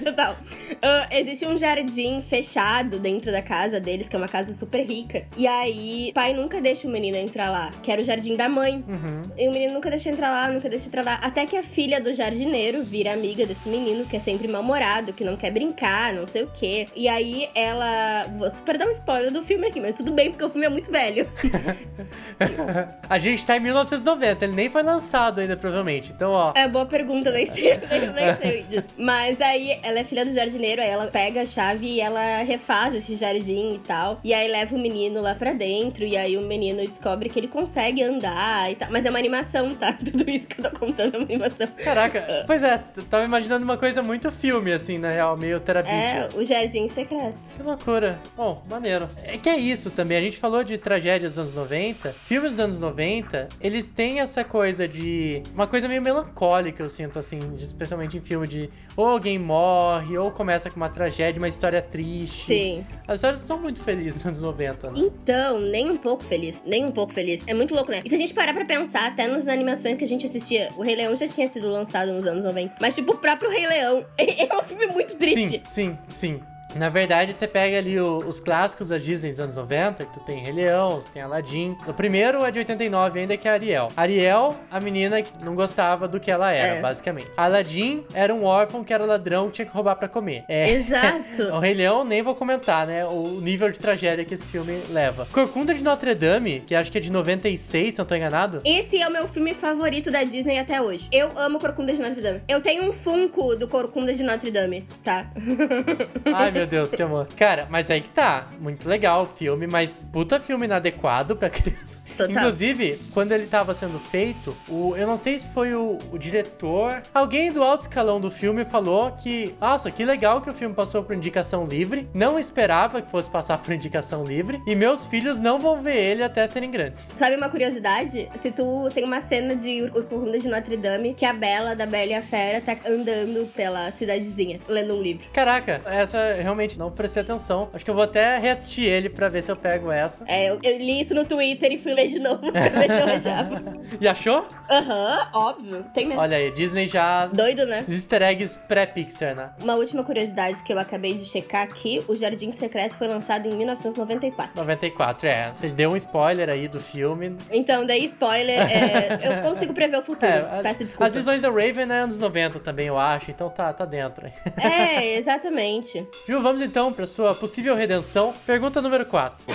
Total. Ah, existe um jardim fechado dentro da casa deles, que é uma casa super rica. E aí, o pai nunca deixa o menino entrar lá, que era o jardim da mãe. Uhum. E o menino nunca deixa entrar lá, nunca deixa entrar lá. Até que a filha do jardineiro vira amiga desse menino, que é sempre mal-humorado, que não quer brincar, não sei o quê. E aí ela. Vou super dar um spoiler do filme aqui, mas tudo bem, porque o filme é muito velho. <laughs> A gente tá em 1990, ele nem foi lançado ainda, provavelmente. Então, ó. É boa pergunta, nem sei, nem, nem sei disso. <laughs> Mas aí ela é filha do jardineiro, aí ela pega a chave e ela refaz esse jardim e tal. E aí leva o menino lá pra dentro, e aí o menino descobre que ele consegue andar e tal. Mas é uma animação, tá? <laughs> Tudo isso que eu tô contando é uma animação. Caraca, <laughs> pois é, tava imaginando uma coisa muito filme, assim, na real, meio terapia. É, o Jardim Secreto. Que loucura. Bom, maneiro. É que é isso também. A gente falou de tragédias dos anos 90. Filmes dos anos 90, eles têm essa coisa de. Uma coisa meio melancólica, eu sinto, assim, especialmente em filme de ou alguém morre, ou começa com uma tragédia, uma história triste. Sim. As histórias são muito felizes nos anos 90, né? Então, nem um pouco feliz, nem um pouco feliz. É muito louco, né? E se a gente parar pra pensar, até nas animações que a gente assistia, o Rei Leão já tinha sido lançado nos anos 90. Mas, tipo, o próprio Rei Leão <laughs> é um filme muito triste. Sim, sim, sim. Na verdade, você pega ali o- os clássicos da Disney dos anos 90, que tu tem Rei Leão, você tem Aladdin. O primeiro é de 89 ainda, que é a Ariel. Ariel, a menina que não gostava do que ela era, É. basicamente. Aladdin era um órfão que era ladrão que tinha que roubar pra comer. É. Exato. <laughs> O Rei Leão, nem vou comentar, né? O nível de tragédia que esse filme leva. Corcunda de Notre Dame, que acho que é de 96, se não tô enganado. Esse é o meu filme favorito da Disney até hoje. Eu amo Corcunda de Notre Dame. Eu tenho um Funko do Corcunda de Notre Dame, tá? <laughs> Ai, meu Deus, que amor. Cara, mas aí que tá. Muito legal o filme, mas puta filme inadequado pra <laughs> crianças. Total. Inclusive, quando ele tava sendo feito, o, eu não sei se foi o, o diretor, alguém do alto escalão do filme falou que, nossa, que legal que o filme passou por indicação livre. Não esperava que fosse passar por indicação livre. E meus filhos não vão ver ele até serem grandes. Sabe uma curiosidade? Se tu tem uma cena de Corcunda de Notre Dame que a Bela, da Bela e a Fera, tá andando pela cidadezinha, lendo um livro. Caraca, essa realmente não prestei atenção. Acho que eu vou até reassistir ele pra ver se eu pego essa. É, eu, eu li isso no Twitter e fui legit de novo pra ver se eu achava. <laughs> E achou? Aham, óbvio. Tem mesmo. Olha aí, Disney já. Doido, né? Os easter eggs pré-Pixar, né? Uma última curiosidade que eu acabei de checar aqui: o Jardim Secreto foi lançado em 1994. 94, é. Você deu um spoiler aí do filme. Então, daí, spoiler, é, <laughs> eu consigo prever o futuro. É, Peço desculpa. As visões da Raven é anos 90 também, eu acho, então tá, tá dentro. aí. <laughs> É, exatamente. Ju, vamos então pra sua possível redenção. Pergunta número 4.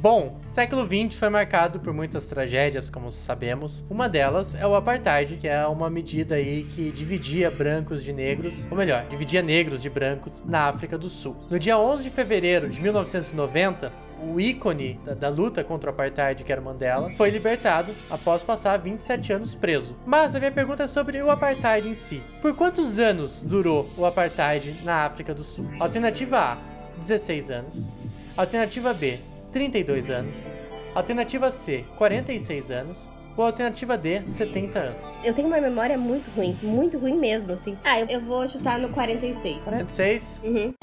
Bom, século XX foi marcado por muitas tragédias, como sabemos. Uma delas é o apartheid, que é uma medida aí que dividia brancos de negros, ou melhor, dividia negros de brancos na África do Sul. No dia 11 de fevereiro de 1990, o ícone da, da, luta contra o apartheid, que era Mandela, foi libertado após passar 27 anos preso. Mas a minha pergunta é sobre o apartheid em si. Por quantos anos durou o apartheid na África do Sul? Alternativa A, 16 anos. Alternativa B, 32 anos. Alternativa C, 46 anos. Ou alternativa D, 70 anos. Eu tenho uma memória muito ruim, muito ruim mesmo, assim. Ah, eu, eu vou chutar no 46. 46? Uhum.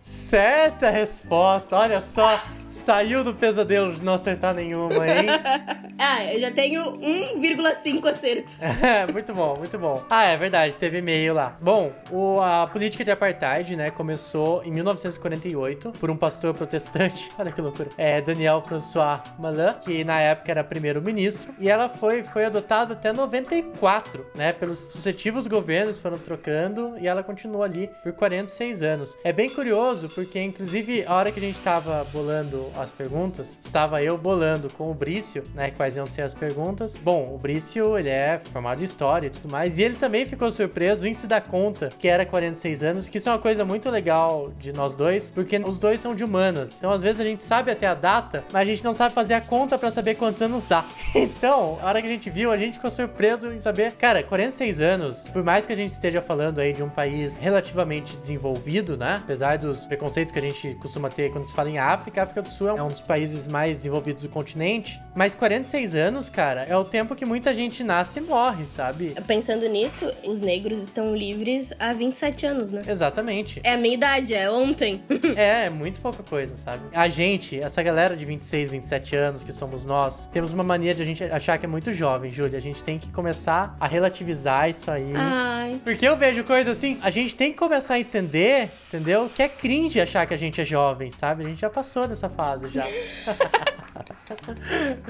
Certa resposta, olha só. Saiu do pesadelo de não acertar nenhuma, hein? <laughs> ah, eu já tenho 1,5 acertos. <laughs> É, muito bom, muito bom. Ah, é verdade, teve e-mail lá. Bom, o, a política de apartheid, né, começou em 1948 por um pastor protestante. <laughs> Olha que loucura. É, Daniel François Malan, que na época era primeiro-ministro. E ela foi, foi adotada até 94, né? Pelos sucessivos governos foram trocando e ela continuou ali por 46 anos. É bem curioso, porque inclusive a hora que a gente tava bolando as perguntas, estava eu bolando com o Brício, né, quais iam ser as perguntas. Bom, o Brício, ele é formado em história e tudo mais, e ele também ficou surpreso em se dar conta que era 46 anos, que isso é uma coisa muito legal de nós dois, porque os dois são de humanas. Então, às vezes a gente sabe até a data, mas a gente não sabe fazer a conta para saber quantos anos dá. <laughs> Então, a hora que a gente viu, a gente ficou surpreso em saber, cara, 46 anos, por mais que a gente esteja falando aí de um país relativamente desenvolvido, né? Apesar dos preconceitos que a gente costuma ter quando se fala em África, África do Sul é um dos países mais desenvolvidos do continente. Mas 46 anos, cara, é o tempo que muita gente nasce e morre, sabe? Pensando nisso, os negros estão livres há 27 anos, né? Exatamente. É a minha idade, é ontem. <laughs> é, é muito pouca coisa, sabe? A gente, essa galera de 26, 27 anos que somos nós, temos uma mania de a gente achar que é muito jovem, Júlia. A gente tem que começar a relativizar isso aí. Ai. Porque eu vejo coisa assim, a gente tem que começar a entender, entendeu? Que é cringe achar que a gente é jovem, sabe? A gente já passou dessa fase já. <laughs>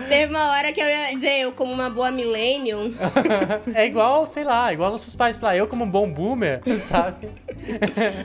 Teve uma hora que eu ia dizer, eu como uma boa millennium. é igual, sei lá, igual nossos pais falar, eu como um bom boomer, <laughs> sabe?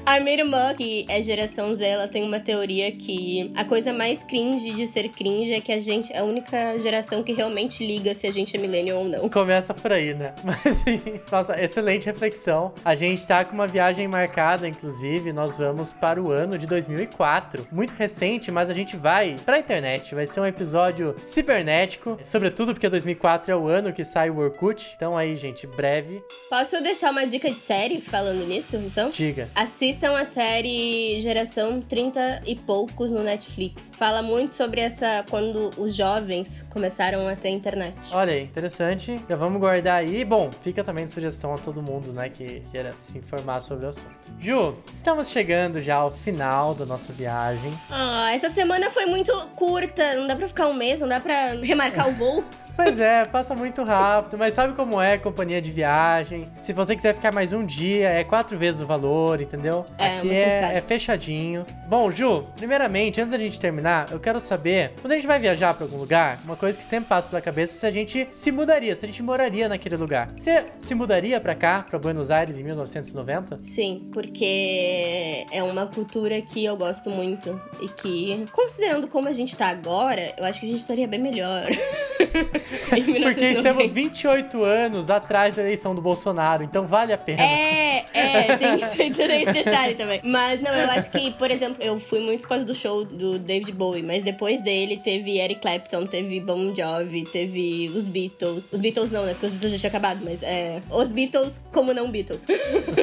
a minha irmã, que é geração Z, ela tem uma teoria que a coisa mais cringe de ser cringe é que a gente é a única geração que realmente liga se a gente é millennium ou não. Começa por aí, né? <laughs> Mas, nossa, excelente reflexão. A gente tá com uma viagem marcada, inclusive, nós vamos para o ano de 2004. Muito recente, mas a gente vai pra internet. Vai ser um episódio cibernético, sobretudo porque 2004 é o ano que sai o Orkut. Então aí, gente, breve. Posso deixar uma dica de série falando nisso, então? Diga. Assistam a série Geração 30 e poucos no Netflix. Fala muito sobre essa quando os jovens começaram a ter internet. Olha aí, interessante. Já vamos guardar aí. Bom, fica também de sugestão a todo mundo, né, que queira se informar sobre o assunto. Ju, estamos chegando já ao final da nossa viagem. Ah, essa semana foi muito curta, não dá pra ficar um mês, não dá pra remarcar o voo. Pois é, passa muito rápido, mas sabe como é companhia de viagem? Se você quiser ficar mais um dia, é quatro vezes o valor, entendeu? É, Aqui é, é, fechadinho. Bom, Ju, primeiramente, antes da gente terminar, eu quero saber, quando a gente vai viajar pra algum lugar, uma coisa que sempre passa pela cabeça é se a gente se mudaria, se a gente moraria naquele lugar. Você se mudaria pra cá, pra Buenos Aires, em 1990? Sim, porque é uma cultura que eu gosto muito e que, considerando como a gente tá agora, eu acho que a gente estaria bem melhor. <laughs> <laughs> Porque estamos 28 anos atrás da eleição do Bolsonaro, então vale a pena. É, é, tem esse detalhe também. Mas não, eu acho que, por exemplo, eu fui muito por causa do show do David Bowie, mas depois dele teve Eric Clapton, teve Bon Jovi, teve os Beatles. Os Beatles não, né? Porque os Beatles já tinham acabado, mas é. Os Beatles como não Beatles.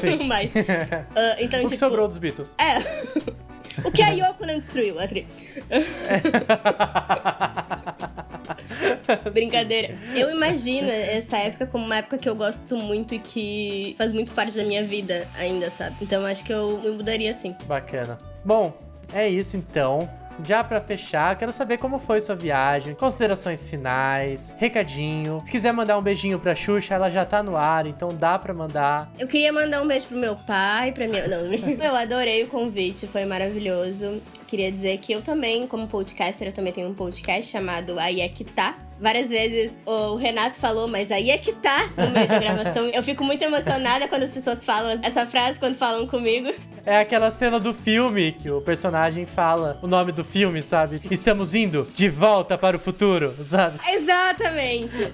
Sim. <laughs> mas. Uh, <laughs> então, o que tipo, sobrou dos Beatles? É. o que a Yoko não destruiu, a tri. <laughs> Brincadeira. Eu imagino essa época como uma época que eu gosto muito e que faz muito parte da minha vida ainda, sabe? Então acho que eu me mudaria assim. Bacana. Bom, é isso então. já para fechar, quero saber como foi sua viagem, considerações finais, recadinho. Se quiser mandar um beijinho pra Xuxa, ela já tá no ar, então dá para mandar. Eu queria mandar um beijo pro meu pai, pra minha. Não, <laughs> eu adorei o convite, foi maravilhoso. Queria dizer que eu também, como podcaster, eu também tenho um podcast chamado Aí é que tá várias vezes o Renato falou, mas aí é que tá no meio da gravação. Eu fico muito emocionada quando as pessoas falam essa frase quando falam comigo. É aquela cena do filme que o personagem fala o nome do filme, sabe? Estamos indo de volta para o futuro, sabe? Exatamente. <laughs>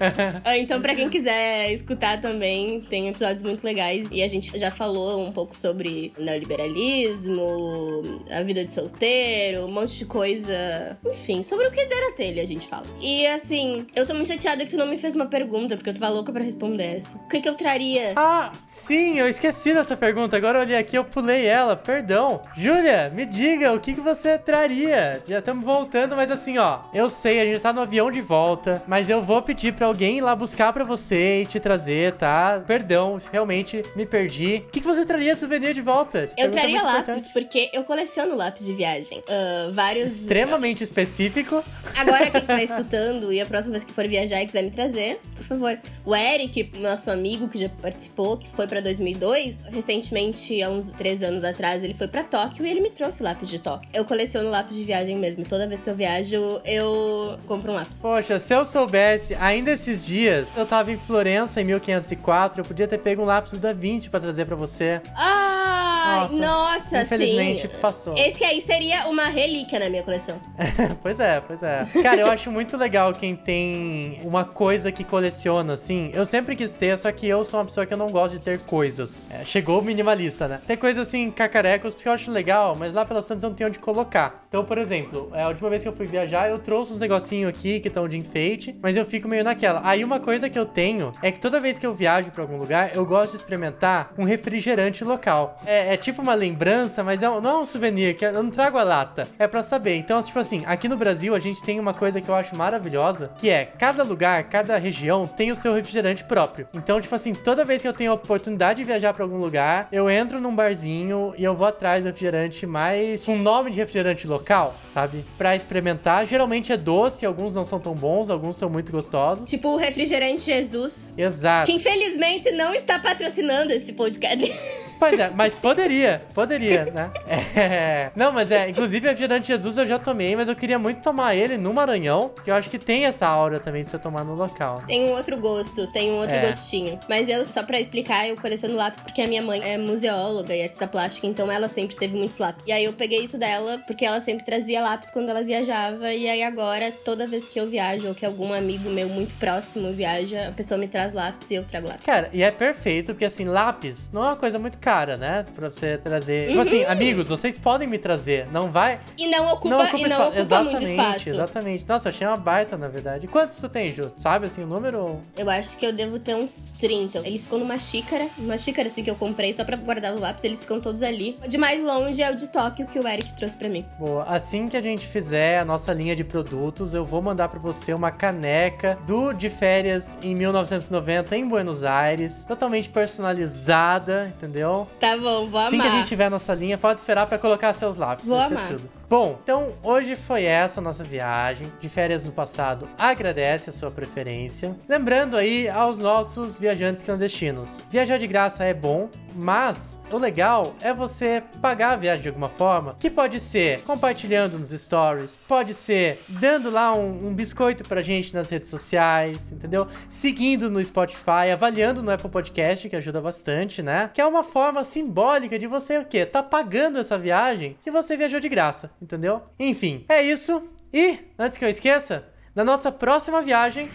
Então, para quem quiser escutar também, tem episódios muito legais. E a gente já falou um pouco sobre neoliberalismo, a vida de solteiro, um monte de coisa. Enfim, sobre o que der na telha a gente fala. E assim, eu tô muito chateada que tu não me fez uma pergunta, porque eu tava louca pra responder essa. O que, que eu traria? Ah, sim, eu esqueci dessa pergunta. Agora eu olhei aqui, eu pulei ela ela, perdão. Júlia, me diga, o que, que você traria? Já estamos voltando, mas assim, ó, eu sei, a gente tá no avião de volta, mas eu vou pedir pra alguém ir lá buscar pra você e te trazer, tá? Perdão, realmente me perdi. O que, que você traria de souvenir de volta? Essa eu é traria é lápis, importante. porque eu coleciono lápis de viagem. Uh, vários. Extremamente específico. Agora quem estiver <laughs> escutando e a próxima vez que for viajar e quiser me trazer, por favor. O Eric, nosso amigo que já participou, que foi pra 2002, recentemente, há uns três anos atrás ele foi para Tóquio e ele me trouxe lápis de Tóquio. Eu coleciono lápis de viagem mesmo. Toda vez que eu viajo, eu compro um lápis. Poxa, se eu soubesse, ainda esses dias, eu tava em Florença em 1504, eu podia ter pego um lápis do Da Vinci pra trazer para você. Ah, nossa, nossa infelizmente sim. passou. Esse aí seria uma relíquia na minha coleção. <laughs> pois é, pois é. Cara, eu acho muito legal quem tem uma coisa que coleciona, assim. Eu sempre quis ter, só que eu sou uma pessoa que eu não gosto de ter coisas. É, chegou o minimalista, né? Tem coisa assim, cacarecos, porque eu acho legal, mas lá pelas Santos eu não tenho onde colocar. Então, por exemplo, é, a última vez que eu fui viajar, eu trouxe uns negocinhos aqui que estão de enfeite, mas eu fico meio naquela. Aí uma coisa que eu tenho é que toda vez que eu viajo para algum lugar, eu gosto de experimentar um refrigerante local. É, é tipo uma lembrança, mas é um, não é um souvenir, que eu não trago a lata. É para saber. Então, tipo assim, aqui no Brasil a gente tem uma coisa que eu acho maravilhosa, que é cada lugar, cada região tem o seu refrigerante próprio. Então, tipo assim, toda vez que eu tenho a oportunidade de viajar para algum lugar, eu entro num barzinho e eu vou atrás do refrigerante mais com nome de refrigerante local, sabe? Pra experimentar. Geralmente é doce, alguns não são tão bons, alguns são muito gostosos. Tipo o refrigerante Jesus. Exato. Que infelizmente não está patrocinando esse podcast. <laughs> Pois é, mas poderia, poderia, né? É. Não, mas é, inclusive a refrigerante Jesus eu já tomei, mas eu queria muito tomar ele no Maranhão, que eu acho que tem essa aura também de você tomar no local. Tem um outro gosto, tem um outro é. gostinho. Mas eu, só pra explicar, eu coleciono lápis porque a minha mãe é museóloga e artista plástica, então ela sempre teve muitos lápis. E aí eu peguei isso dela porque ela sempre trazia lápis quando ela viajava, e aí agora, toda vez que eu viajo ou que algum amigo meu muito próximo viaja, a pessoa me traz lápis e eu trago lápis. Cara, e é perfeito, porque assim, lápis não é uma coisa muito cara, né? Pra você trazer. Tipo assim, uhum. amigos, vocês podem me trazer. Não vai. E não ocupa, não ocupa, e não ocupa exatamente, muito espaço. Exatamente. Nossa, achei uma baita, na verdade. Quantos tu tem, Ju? Sabe assim o número? Eu acho que eu devo ter uns 30. Eles ficam numa xícara. Uma xícara assim que eu comprei só pra guardar o lápis. Eles ficam todos ali. O de mais longe é o de Tóquio que o Eric trouxe pra mim. Boa. Assim que a gente fizer a nossa linha de produtos, eu vou mandar pra você uma caneca do de férias em 1990 em Buenos Aires. Totalmente personalizada, entendeu? Tá bom, vou amar. Assim que a gente tiver a nossa linha, pode esperar para colocar seus lápis. Vou amar. Tudo. Bom, então hoje foi essa nossa viagem de férias no passado. Agradece a sua preferência. Lembrando aí aos nossos viajantes clandestinos: viajar de graça é bom, mas o legal é você pagar a viagem de alguma forma, que pode ser compartilhando nos stories, pode ser dando lá um, um biscoito pra gente nas redes sociais, entendeu? Seguindo no Spotify, avaliando no Apple Podcast, que ajuda bastante, né? Que é uma forma simbólica de você o quê? Tá pagando essa viagem e você viajou de graça entendeu? Enfim, é isso. E, antes que eu esqueça, na nossa próxima viagem,